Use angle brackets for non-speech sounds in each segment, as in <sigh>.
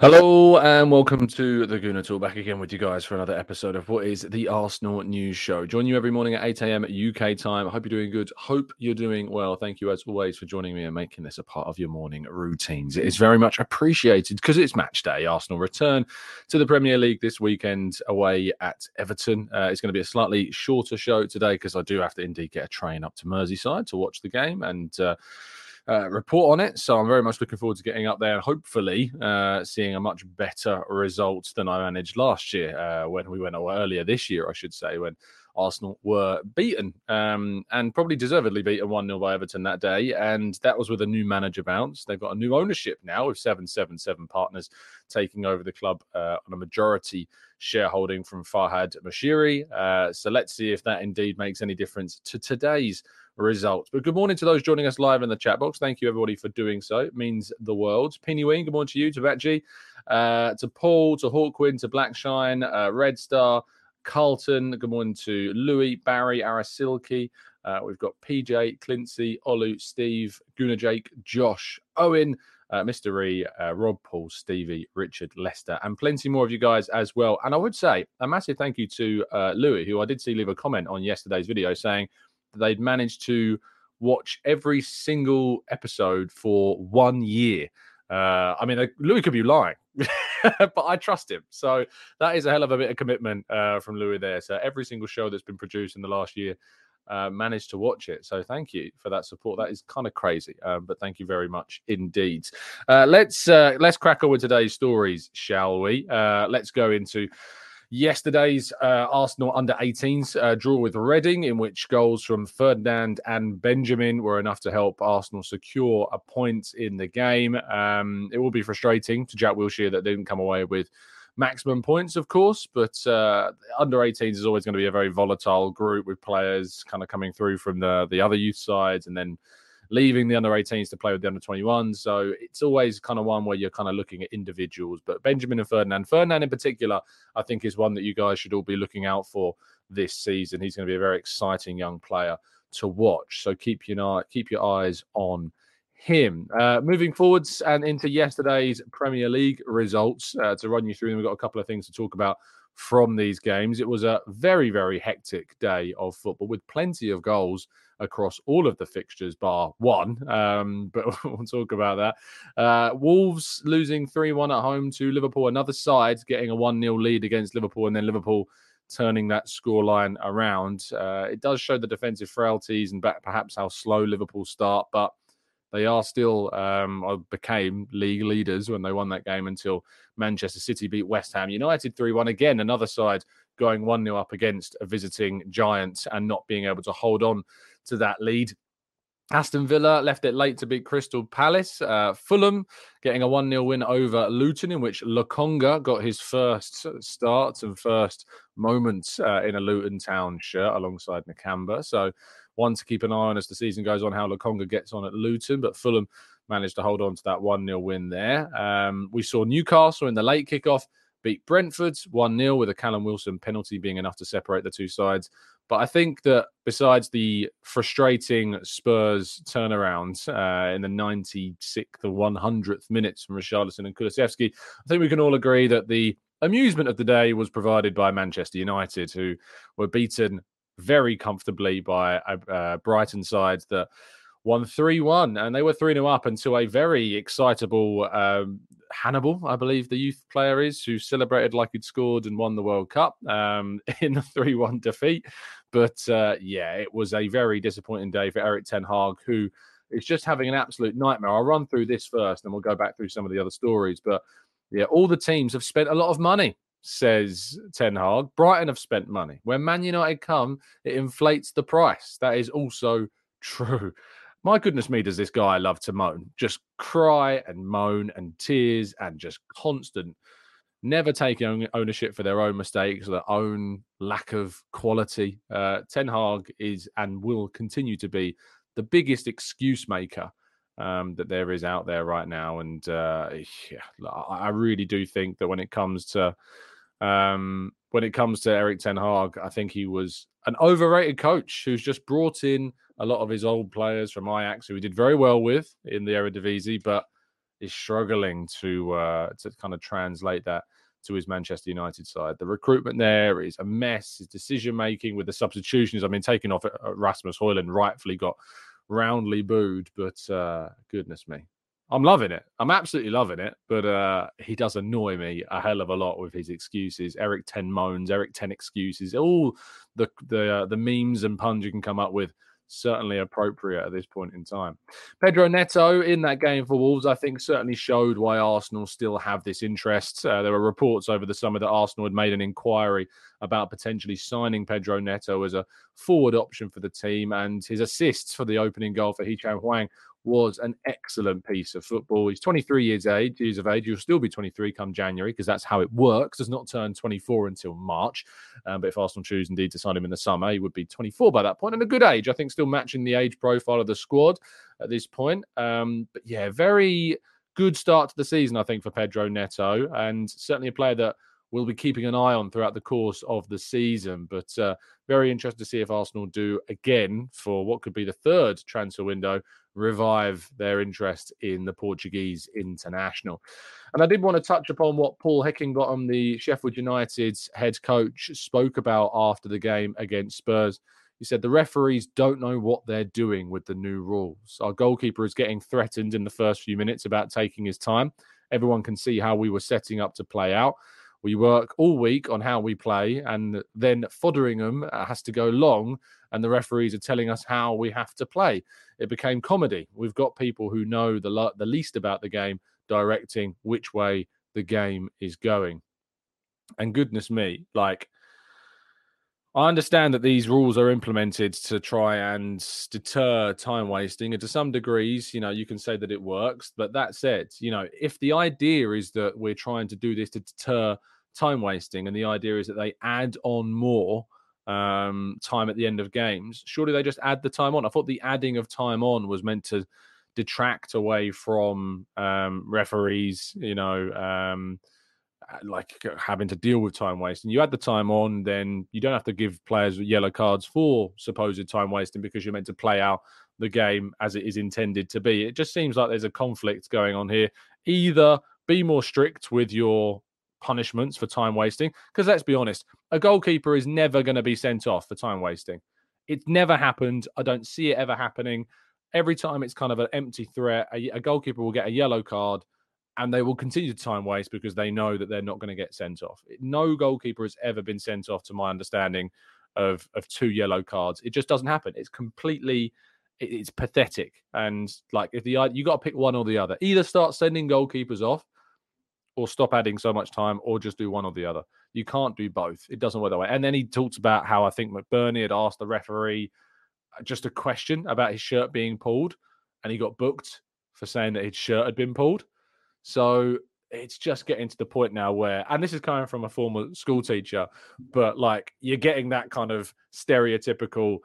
Hello and welcome to the Gooner Talk. Back again with you guys for another episode of what is the Arsenal News Show. Join you every morning at 8 a.m. UK time. I hope you're doing good. Hope you're doing well. Thank you as always for joining me and making this a part of your morning routines. It is very much appreciated because it's match day. Arsenal return to the Premier League this weekend away at Everton. Uh, it's going to be a slightly shorter show today because I do have to indeed get a train up to Merseyside to watch the game and. Uh, uh, report on it. So I'm very much looking forward to getting up there and hopefully uh, seeing a much better result than I managed last year uh, when we went earlier this year, I should say, when Arsenal were beaten um, and probably deservedly beaten 1 0 by Everton that day. And that was with a new manager bounce. They've got a new ownership now with 777 partners taking over the club uh, on a majority shareholding from Farhad Moshiri. Uh, so let's see if that indeed makes any difference to today's results. But good morning to those joining us live in the chat box. Thank you, everybody, for doing so. It means the world. Penny Wing, good morning to you, to Betji, uh, to Paul, to Hawkwind, to Blackshine, uh, Red Star, Carlton. Good morning to Louis, Barry, Arasilki. Uh, we've got PJ, Clincy, Olu, Steve, Guna Jake, Josh, Owen, uh, Mr. Ree, uh, Rob, Paul, Stevie, Richard, Lester, and plenty more of you guys as well. And I would say a massive thank you to uh, Louis, who I did see leave a comment on yesterday's video saying they'd managed to watch every single episode for one year. Uh, I mean, Louis could be lying, <laughs> <laughs> but I trust him. So that is a hell of a bit of commitment uh, from Louis there. So every single show that's been produced in the last year, uh, managed to watch it. So thank you for that support. That is kind of crazy, um, but thank you very much indeed. Uh, let's uh, let's crack on with today's stories, shall we? Uh, let's go into Yesterday's uh, Arsenal under 18s uh, draw with Reading, in which goals from Ferdinand and Benjamin were enough to help Arsenal secure a point in the game. Um, it will be frustrating to Jack Wilshere that didn't come away with maximum points, of course, but uh, under 18s is always going to be a very volatile group with players kind of coming through from the, the other youth sides and then leaving the under 18s to play with the under 21s. So it's always kind of one where you're kind of looking at individuals. But Benjamin and Ferdinand, Ferdinand in particular, I think is one that you guys should all be looking out for this season. He's going to be a very exciting young player to watch. So keep your keep your eyes on him. Uh, moving forwards and into yesterday's Premier League results uh, to run you through, we've got a couple of things to talk about from these games. It was a very, very hectic day of football with plenty of goals across all of the fixtures, bar one. Um, <laughs> but we'll talk about that. Uh, Wolves losing 3 1 at home to Liverpool. Another side getting a 1 0 lead against Liverpool, and then Liverpool turning that scoreline around. Uh, it does show the defensive frailties and perhaps how slow Liverpool start, but they are still um, became league leaders when they won that game until Manchester City beat West Ham United 3 1. Again, another side going 1 0 up against a visiting giant and not being able to hold on to that lead. Aston Villa left it late to beat Crystal Palace. Uh, Fulham getting a 1 0 win over Luton, in which Lokonga got his first starts and first moments uh, in a Luton Town shirt alongside Nakamba. So, one to keep an eye on as the season goes on, how Lokonga gets on at Luton. But Fulham managed to hold on to that 1 0 win there. Um, we saw Newcastle in the late kickoff beat Brentford 1 0 with a Callum Wilson penalty being enough to separate the two sides. But I think that besides the frustrating Spurs turnaround uh, in the 96th or 100th minutes from Richarlison and Kulusevski, I think we can all agree that the amusement of the day was provided by Manchester United, who were beaten very comfortably by a uh, Brighton side that won 3 1. And they were 3 0 up until a very excitable um, Hannibal, I believe the youth player is, who celebrated like he'd scored and won the World Cup um, <laughs> in the 3 1 defeat. But uh, yeah, it was a very disappointing day for Erik Ten Hag, who is just having an absolute nightmare. I'll run through this first and we'll go back through some of the other stories. But yeah, all the teams have spent a lot of money, says Ten Hag. Brighton have spent money. When Man United come, it inflates the price. That is also <laughs> true my goodness me, does this guy love to moan? Just cry and moan and tears and just constant, never taking ownership for their own mistakes or their own lack of quality. Uh, Ten Hag is and will continue to be the biggest excuse maker um, that there is out there right now. And uh, yeah, I really do think that when it comes to um, when it comes to Erik Ten Hag, I think he was an overrated coach who's just brought in a lot of his old players from Ajax, who he did very well with in the Eredivisie, but is struggling to uh, to kind of translate that to his Manchester United side. The recruitment there is a mess. His decision making with the substitutions. I mean, taking off uh, Rasmus Højlund rightfully got roundly booed, but uh, goodness me, I'm loving it. I'm absolutely loving it. But uh, he does annoy me a hell of a lot with his excuses. Eric Ten moans, Eric Ten excuses, all the the uh, the memes and puns you can come up with certainly appropriate at this point in time. Pedro Neto in that game for Wolves, I think, certainly showed why Arsenal still have this interest. Uh, there were reports over the summer that Arsenal had made an inquiry about potentially signing Pedro Neto as a forward option for the team, and his assists for the opening goal for Hee-chan Hwang was an excellent piece of football. He's 23 years age, years of age. He'll still be 23 come January because that's how it works. Does not turn 24 until March. Um, but if Arsenal choose indeed to sign him in the summer, he would be 24 by that point and a good age. I think still matching the age profile of the squad at this point. Um, but yeah, very good start to the season, I think, for Pedro Neto, and certainly a player that we'll be keeping an eye on throughout the course of the season. But uh, very interested to see if Arsenal do again for what could be the third transfer window revive their interest in the Portuguese international. And I did want to touch upon what Paul Heckingbottom, the Sheffield United's head coach, spoke about after the game against Spurs. He said the referees don't know what they're doing with the new rules. Our goalkeeper is getting threatened in the first few minutes about taking his time. Everyone can see how we were setting up to play out. We work all week on how we play, and then Foderingham uh, has to go long, and the referees are telling us how we have to play. It became comedy. We've got people who know the, the least about the game directing which way the game is going. And goodness me, like, I understand that these rules are implemented to try and deter time wasting, and to some degrees, you know, you can say that it works. But that said, you know, if the idea is that we're trying to do this to deter time wasting, and the idea is that they add on more um, time at the end of games, surely they just add the time on. I thought the adding of time on was meant to detract away from um, referees, you know. Um, uh, like having to deal with time wasting. You add the time on, then you don't have to give players yellow cards for supposed time wasting because you're meant to play out the game as it is intended to be. It just seems like there's a conflict going on here. Either be more strict with your punishments for time wasting, because let's be honest, a goalkeeper is never going to be sent off for time wasting. It's never happened. I don't see it ever happening. Every time it's kind of an empty threat, a, a goalkeeper will get a yellow card and they will continue to time waste because they know that they're not going to get sent off. No goalkeeper has ever been sent off, to my understanding, of of two yellow cards. It just doesn't happen. It's completely, it's pathetic. And like, if the you got to pick one or the other, either start sending goalkeepers off, or stop adding so much time, or just do one or the other. You can't do both. It doesn't work that way. And then he talks about how I think McBurnie had asked the referee just a question about his shirt being pulled, and he got booked for saying that his shirt had been pulled. So it's just getting to the point now where, and this is coming from a former school teacher, but like you're getting that kind of stereotypical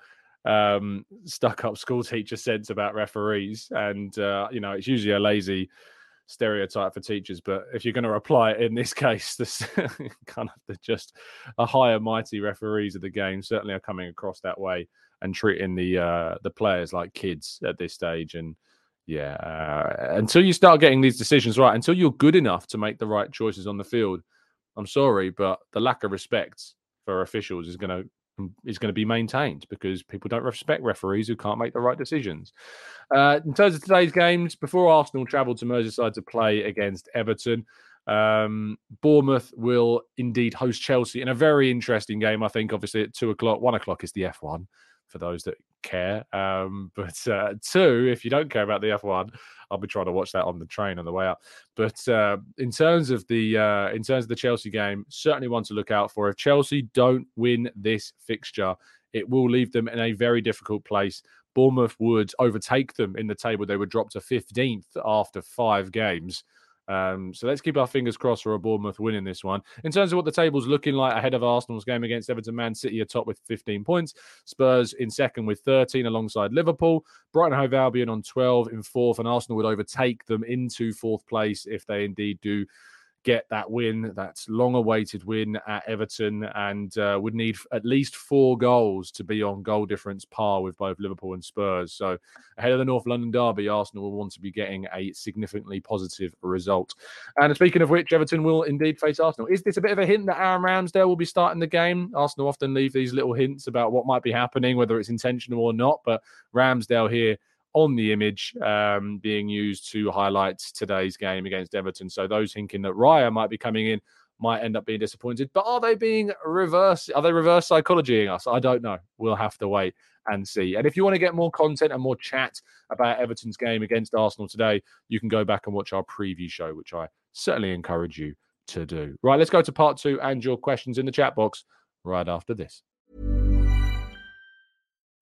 um stuck up school teacher sense about referees and uh you know it's usually a lazy stereotype for teachers but if you're going to apply it in this <laughs> case this <laughs> kind of the just a higher mighty referees of the game certainly are coming across that way and treating the uh the players like kids at this stage. And yeah uh, until you start getting these decisions right until you're good enough to make the right choices on the field i'm sorry but the lack of respect for officials is going to is going to be maintained because people don't respect referees who can't make the right decisions. Uh, in terms of today's games, before Arsenal travel to Merseyside to play against Everton, um, Bournemouth will indeed host Chelsea in a very interesting game. I think, obviously, at two o'clock, one o'clock is the F1 for those that care. Um, <laughs> but uh, two, if you don't care about the F1, I'll be trying to watch that on the train on the way up. But uh, in terms of the uh, in terms of the Chelsea game, certainly one to look out for. If Chelsea don't win this fixture, it will leave them in a very difficult place. Bournemouth would overtake them in the table. They would drop to 15th after five games. Um, so let's keep our fingers crossed for a Bournemouth win in this one. In terms of what the table's looking like ahead of Arsenal's game against Everton, Man City atop with 15 points, Spurs in second with 13 alongside Liverpool, Brighton Hove Albion on 12 in fourth, and Arsenal would overtake them into fourth place if they indeed do get that win, that long awaited win at Everton, and uh, would need at least four goals to be on goal difference par with both Liverpool and Spurs. So, ahead of the North London Derby, Arsenal will want to be getting a significantly positive result. And speaking of which, Everton will indeed face Arsenal. Is this a bit of a hint that Aaron Ramsdale will be starting the game? Arsenal often leave these little hints about what might be happening, whether it's intentional or not, but Ramsdale here on the image um, being used to highlight today's game against Everton. So those thinking that Raya might be coming in might end up being disappointed. But are they being reverse? Are they reverse psychologying us? I don't know. We'll have to wait and see. And if you want to get more content and more chat about Everton's game against Arsenal today, you can go back and watch our preview show, which I certainly encourage you to do. Right, let's go to part two and your questions in the chat box right after this.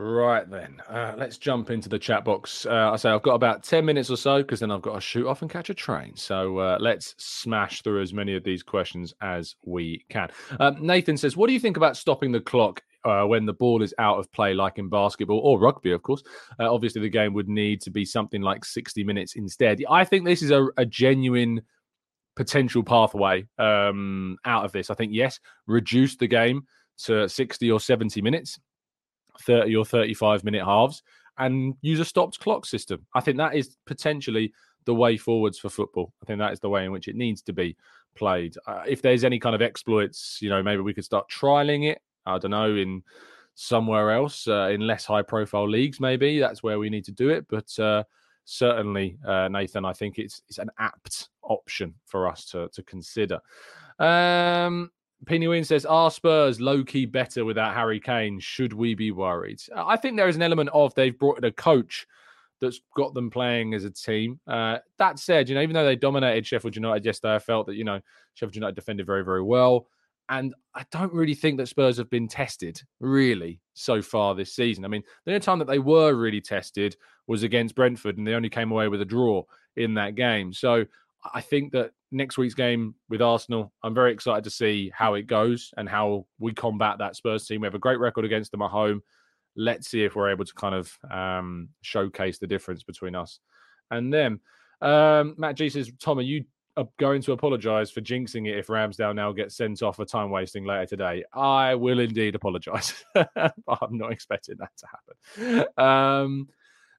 Right then, uh, let's jump into the chat box. Uh, I say I've got about 10 minutes or so because then I've got to shoot off and catch a train. So uh, let's smash through as many of these questions as we can. Um, Nathan says, What do you think about stopping the clock uh, when the ball is out of play, like in basketball or rugby, of course. Uh, obviously, the game would need to be something like 60 minutes instead. I think this is a, a genuine potential pathway um, out of this. I think, yes, reduce the game to 60 or 70 minutes 30 or 35 minute halves and use a stopped clock system. I think that is potentially the way forwards for football. I think that is the way in which it needs to be played. Uh, if there's any kind of exploits, you know, maybe we could start trialing it. I don't know in somewhere else uh, in less high profile leagues. Maybe that's where we need to do it. But uh, certainly, uh, Nathan, I think it's it's an apt option for us to to consider. Um, Penny Win says, Are Spurs low key better without Harry Kane? Should we be worried? I think there is an element of they've brought in a coach that's got them playing as a team. Uh, that said, you know, even though they dominated Sheffield United yesterday, I felt that, you know, Sheffield United defended very, very well. and I don't really think that Spurs have been tested really so far this season. I mean, the only time that they were really tested was against Brentford, and they only came away with a draw in that game. So I think that next week's game with Arsenal, I'm very excited to see how it goes and how we combat that Spurs team. We have a great record against them at home. Let's see if we're able to kind of um, showcase the difference between us and them. Um, Matt G says, Tom, are you going to apologise for jinxing it if Ramsdale now gets sent off for time wasting later today? I will indeed apologise, but <laughs> I'm not expecting that to happen. Um,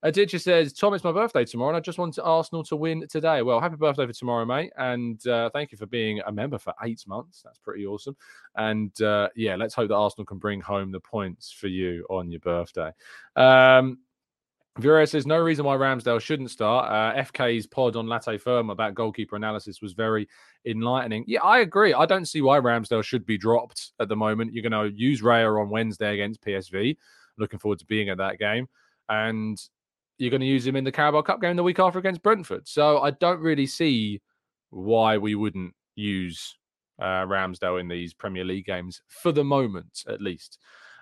Aditya says, Tom, it's my birthday tomorrow, and I just want Arsenal to win today. Well, happy birthday for tomorrow, mate. And uh, thank you for being a member for eight months. That's pretty awesome. And uh, yeah, let's hope that Arsenal can bring home the points for you on your birthday. Um, Vera says no reason why Ramsdale shouldn't start. Uh, FK's pod on Latte Firm about goalkeeper analysis was very enlightening. Yeah, I agree. I don't see why Ramsdale should be dropped at the moment. You're going to use Raya on Wednesday against PSV. Looking forward to being at that game. And you're going to use him in the Carabao Cup game the week after against Brentford. So I don't really see why we wouldn't use uh, Ramsdale in these Premier League games for the moment, at least.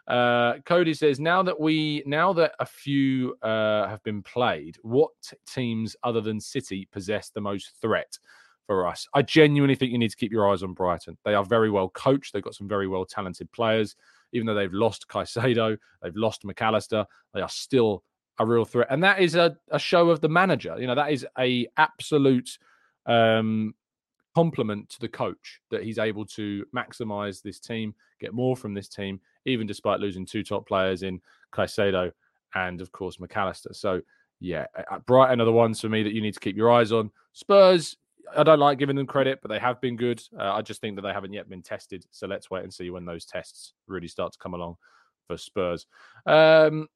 Uh, Cody says now that we now that a few uh, have been played, what teams other than City possess the most threat for us? I genuinely think you need to keep your eyes on Brighton. They are very well coached. They've got some very well talented players. Even though they've lost Caicedo, they've lost Mac Allister, they are still a real threat. And that is a, a show of the manager. You know, that is a absolute um, compliment to the coach that he's able to maximize this team, get more from this team, even despite losing two top players in Caicedo and, of course, Mac Allister. So, yeah, Brighton are the ones for me that you need to keep your eyes on. Spurs, I don't like giving them credit, but they have been good. Uh, I just think that they haven't yet been tested. So let's wait and see when those tests really start to come along for Spurs. Um,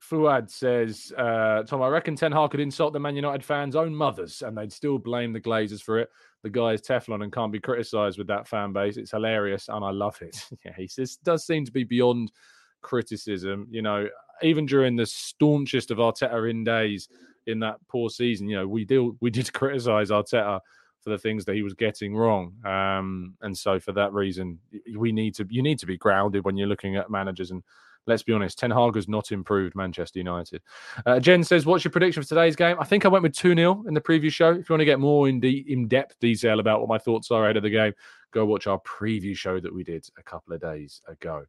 Fuad says, uh, Tom, I reckon Ten Hag could insult the Man United fans' own mothers and they'd still blame the Glazers for it. The guy is Teflon and can't be criticised with that fan base. It's hilarious and I love it. <laughs> yeah, he says, does seem to be beyond criticism. You know, even during the staunchest of Arteta in days in that poor season, you know, we did, we did <laughs> criticise Arteta for the things that he was getting wrong. Um, and so for that reason, we need to, you need to be grounded when you're looking at managers and let's be honest, Ten Hag has not improved Manchester United. Uh, Jen says, What's your prediction for today's game? I think I went with 2 0 in the previous show. If you want to get more in, de- in depth detail about what my thoughts are ahead of the game, go watch our preview show that we did a couple of days ago.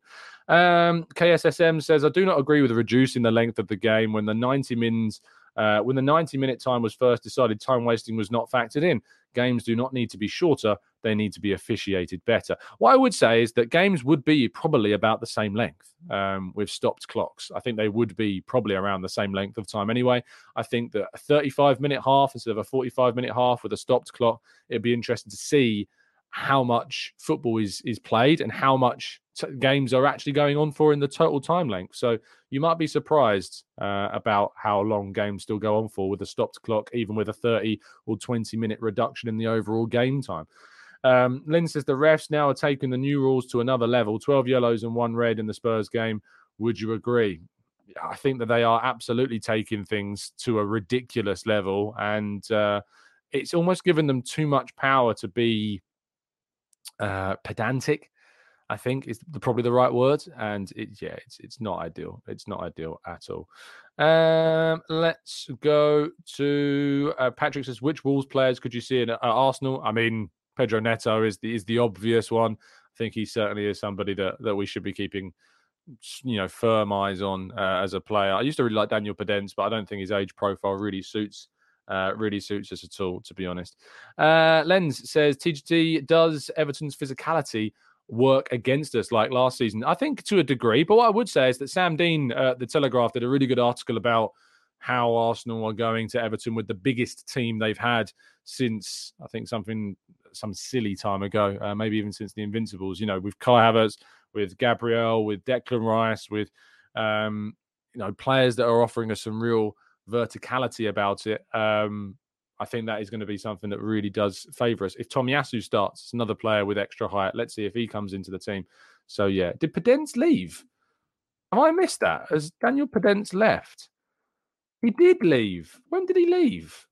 Um, KSSM says, I do not agree with reducing the length of the game when the 90 mins. Uh, when the 90 minute time was first decided, time wasting was not factored in. Games do not need to be shorter, they need to be officiated better. What I would say is that games would be probably about the same length um, with stopped clocks. I think they would be probably around the same length of time anyway. I think that a 35 minute half instead of a 45 minute half with a stopped clock, it'd be interesting to see how much football is is played and how much t- games are actually going on for in the total time length. So you might be surprised uh, about how long games still go on for with a stopped clock, even with a 30 or 20 minute reduction in the overall game time. Um, Lynn says the refs now are taking the new rules to another level 12 yellows and one red in the Spurs game. Would you agree? I think that they are absolutely taking things to a ridiculous level, and uh, it's almost given them too much power to be uh, pedantic. I think is probably the right word, and it, yeah, it's it's not ideal. It's not ideal at all. Um, let's go to uh, Patrick says, which Wolves players could you see in uh, Arsenal? I mean, Pedro Neto is the is the obvious one. I think he certainly is somebody that that we should be keeping you know firm eyes on uh, as a player. I used to really like Daniel Podence, but I don't think his age profile really suits uh, really suits us at all, to be honest. Uh, Lens says TGT does Everton's physicality work against us like last season? I think to a degree, but what I would say is that Sam Dean, uh, the Telegraph, did a really good article about how Arsenal are going to Everton with the biggest team they've had since I think something some silly time ago, uh, maybe even since the Invincibles. You know, with Kai Havertz, with Gabriel, with Declan Rice, with um, you know players that are offering us some real verticality about it. Um, I think that is going to be something that really does favour us. If Tomiyasu starts, it's another player with extra height. Let's see if he comes into the team. So yeah, did Podence leave? Have I missed that? Has Daniel Podence left? He did leave. When did he leave?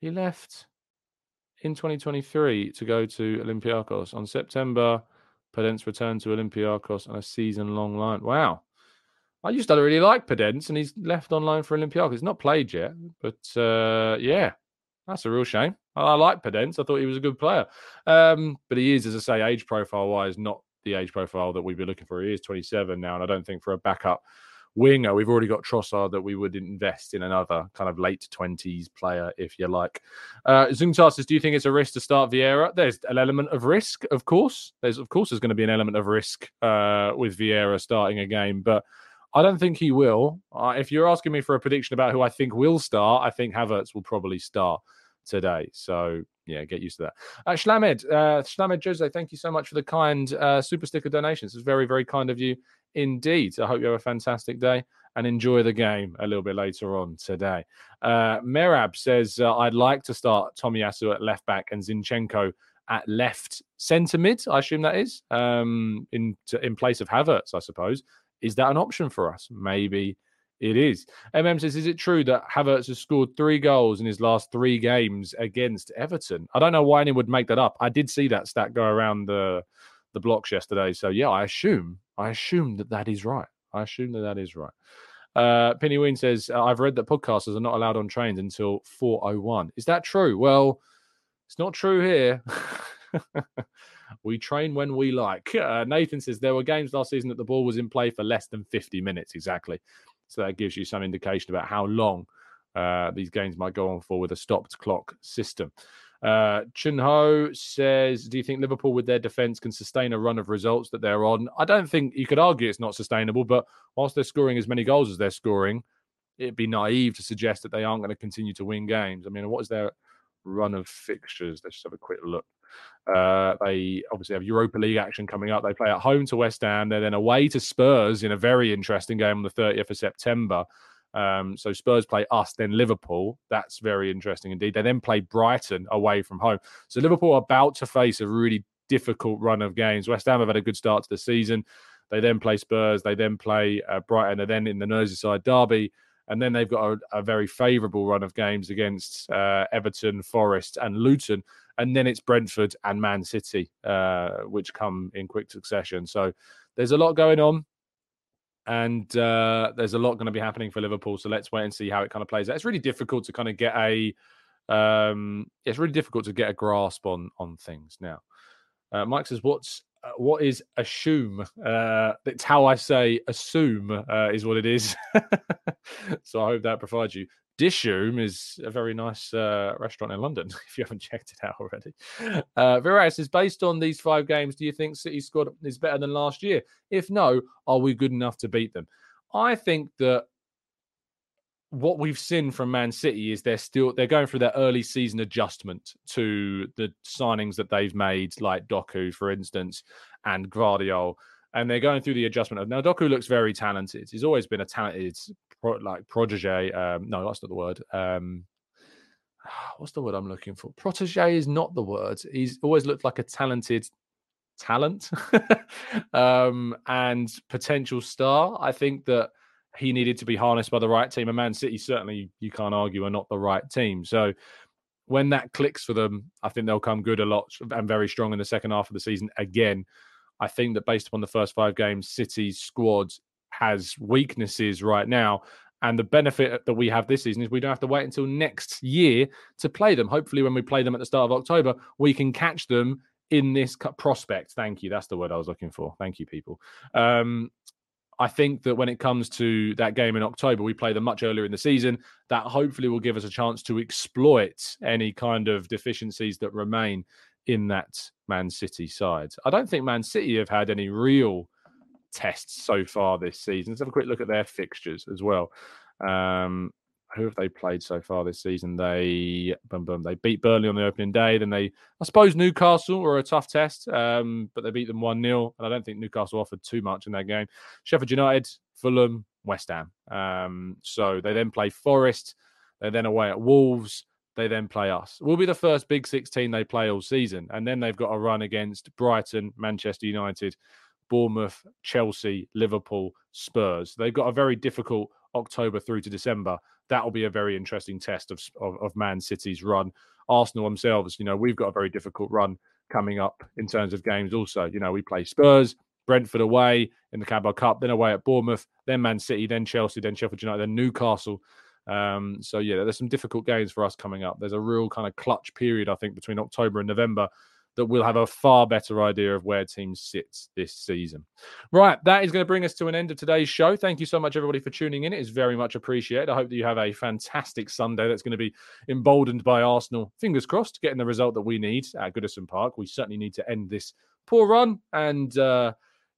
He left in 2023 to go to Olympiacos on September. Podence returned to Olympiacos on a season-long loan. Wow. I used to really like Podence, and he's left on loan for Olympiacos. He's not played yet, but uh, yeah, that's a real shame. I, I like Podence. I thought he was a good player, um, but he is, as I say, age profile wise, not the age profile that we'd be looking for. He is 27 now, and I don't think for a backup winger, we've already got Trossard that we would invest in another kind of late 20s player, if you like. Uh, Zungtar says, Do you think it's a risk to start Vieira? There's an element of risk, of course. There's, of course, there's going to be an element of risk uh, with Vieira starting a game, but I don't think he will. Uh, if you're asking me for a prediction about who I think will start, I think Havertz will probably start today. So yeah, get used to that. Uh, Shlamed, uh, Shlamed Jose, thank you so much for the kind uh, super sticker donations. It's very, very kind of you indeed. I hope you have a fantastic day and enjoy the game a little bit later on today. Uh, Merab says, uh, I'd like to start Tomiyasu at left back and Zinchenko at left centre mid. I assume that is um, in in place of Havertz, I suppose. Is that an option for us? Maybe it is. MM says, is it true that Havertz has scored three goals in his last three games against Everton? I don't know why anyone would make that up. I did see that stat go around the the blocks yesterday. So yeah, I assume I assume that that is right. I assume that that is right. Uh, Penny Ween says, uh, I've read that podcasters are not allowed on trains until 4.01. Is that true? Well, it's not true here. <laughs> we train when we like. Uh, Nathan says, there were games last season that the ball was in play for less than 50 minutes. Exactly. So that gives you some indication about how long uh, these games might go on for with a stopped clock system. Uh, Chun Ho says, Do you think Liverpool, with their defence, can sustain a run of results that they're on? I don't think you could argue it's not sustainable, but whilst they're scoring as many goals as they're scoring, it'd be naive to suggest that they aren't going to continue to win games. I mean, what is their run of fixtures? Let's just have a quick look. Uh, they obviously have Europa League action coming up. They play at home to West Ham. They're then away to Spurs in a very interesting game on the 30th of September. Um, so Spurs play us, then Liverpool. That's very interesting indeed. They then play Brighton away from home. So Liverpool are about to face a really difficult run of games. West Ham have had a good start to the season. They then play Spurs. They then play uh, Brighton. And then in the Merseyside derby. And then they've got a, a very favourable run of games against uh, Everton, Forest, and Luton. And then it's Brentford and Man City, uh, which come in quick succession. So there's a lot going on and uh, there's a lot going to be happening for Liverpool. So let's wait and see how it kind of plays out. It's really difficult to kind of get a, um, it's really difficult to get a grasp on on things now. Uh, Mike says, "What's uh, what is assume? Uh, it's how I say assume uh, is what it is. <laughs> so I hope that provides you Dishoom is a very nice uh, restaurant in London, <laughs> if you haven't checked it out already. Uh, is based on these five games. Do you think City squad is better than last year? If no, are we good enough to beat them? I think that what we've seen from Man City is they're still they're going through their early season adjustment to the signings that they've made, like Doku, for instance, and Gvardiol and they're going through the adjustment of now Doku looks very talented. He's always been a talented pro, like protege. Um, no, that's not the word. Um, <sighs> what's the word I'm looking for? Protege is not the word. He's always looked like a talented talent <laughs> um, and potential star. I think that he needed to be harnessed by the right team. And Man City certainly you can't argue are not the right team. So when that clicks for them, I think they'll come good a lot and very strong in the second half of the season again. I think that based upon the first five games, City's squad has weaknesses right now. And the benefit that we have this season is we don't have to wait until next year to play them. Hopefully, when we play them at the start of October, we can catch them in this prospect. Thank you. That's the word I was looking for. Thank you, people. Um, I think that when it comes to that game in October, we play them much earlier in the season. That hopefully will give us a chance to exploit any kind of deficiencies that remain in that Man City side. I don't think Man City have had any real tests so far this season. Let's have a quick look at their fixtures as well. Um, who have they played so far this season? They boom, boom, they beat Burnley on the opening day. Then they, I suppose, Newcastle were a tough test, um, but they beat them one 0 And I don't think Newcastle offered too much in that game. Sheffield United, Fulham, West Ham. Um, so they then play Forest. They're then away at Wolves. They then play us. We'll be the first Big 16 they play all season. And then they've got a run against Brighton, Manchester United, Bournemouth, Chelsea, Liverpool, Spurs. They've got a very difficult October through to December. That'll be a very interesting test of, of, of Man City's run. Arsenal themselves, you know, we've got a very difficult run coming up in terms of games. Also, you know, we play Spurs, Brentford away in the Carabao Cup, then away at Bournemouth, then Man City, then Chelsea, then Sheffield United, then Newcastle. Um, so yeah, there's some difficult games for us coming up. There's a real kind of clutch period, I think, between October and November that we'll have a far better idea of where teams sit this season. Right, that is going to bring us to an end of today's show. Thank you so much, everybody, for tuning in. It is very much appreciated. I hope that you have a fantastic Sunday that's going to be emboldened by Arsenal. Fingers crossed, getting the result that we need at Goodison Park. We certainly need to end this poor run and. Uh,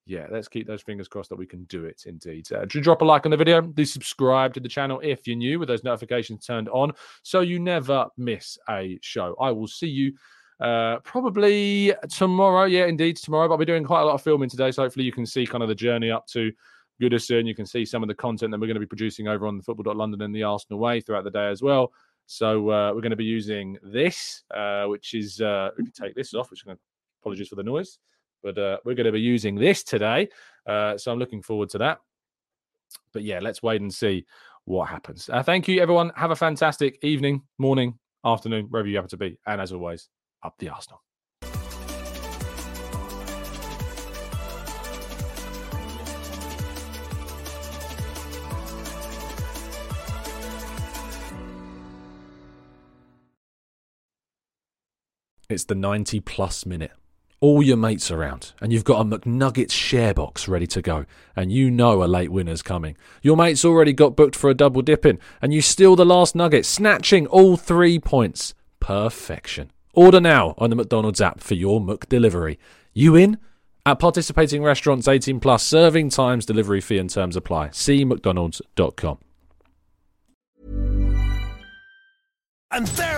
yeah, let's keep those fingers crossed that we can do it indeed. Uh, drop a like on the video, do subscribe to the channel if you're new with those notifications turned on so you never miss a show. I will see you uh, probably tomorrow. Yeah, indeed, tomorrow. But I'll be doing quite a lot of filming today, so hopefully you can see kind of the journey up to Goodison. You can see some of the content that we're going to be producing over on the Football.London and the Arsenal Way throughout the day as well. So uh, we're going to be using this, uh, which is uh, we can take this off. Which going apologies for the noise, but uh, we're going to be using this today. Uh, so I'm looking forward to that. But yeah, let's wait and see what happens. Uh, thank you, everyone. Have a fantastic evening, morning, afternoon, wherever you happen to be. And as always, up the Arsenal. It's the 90 plus minute. All your mates around, and you've got a McNuggets share box ready to go, and you know a late winner's coming. Your mate's already got booked for a double dipping, and you steal the last nugget, snatching all three points. Perfection. Order now on the McDonald's app for your McDelivery. You in? At participating restaurants 18 plus, serving times, delivery fee and terms apply. See mcdonalds.com. And there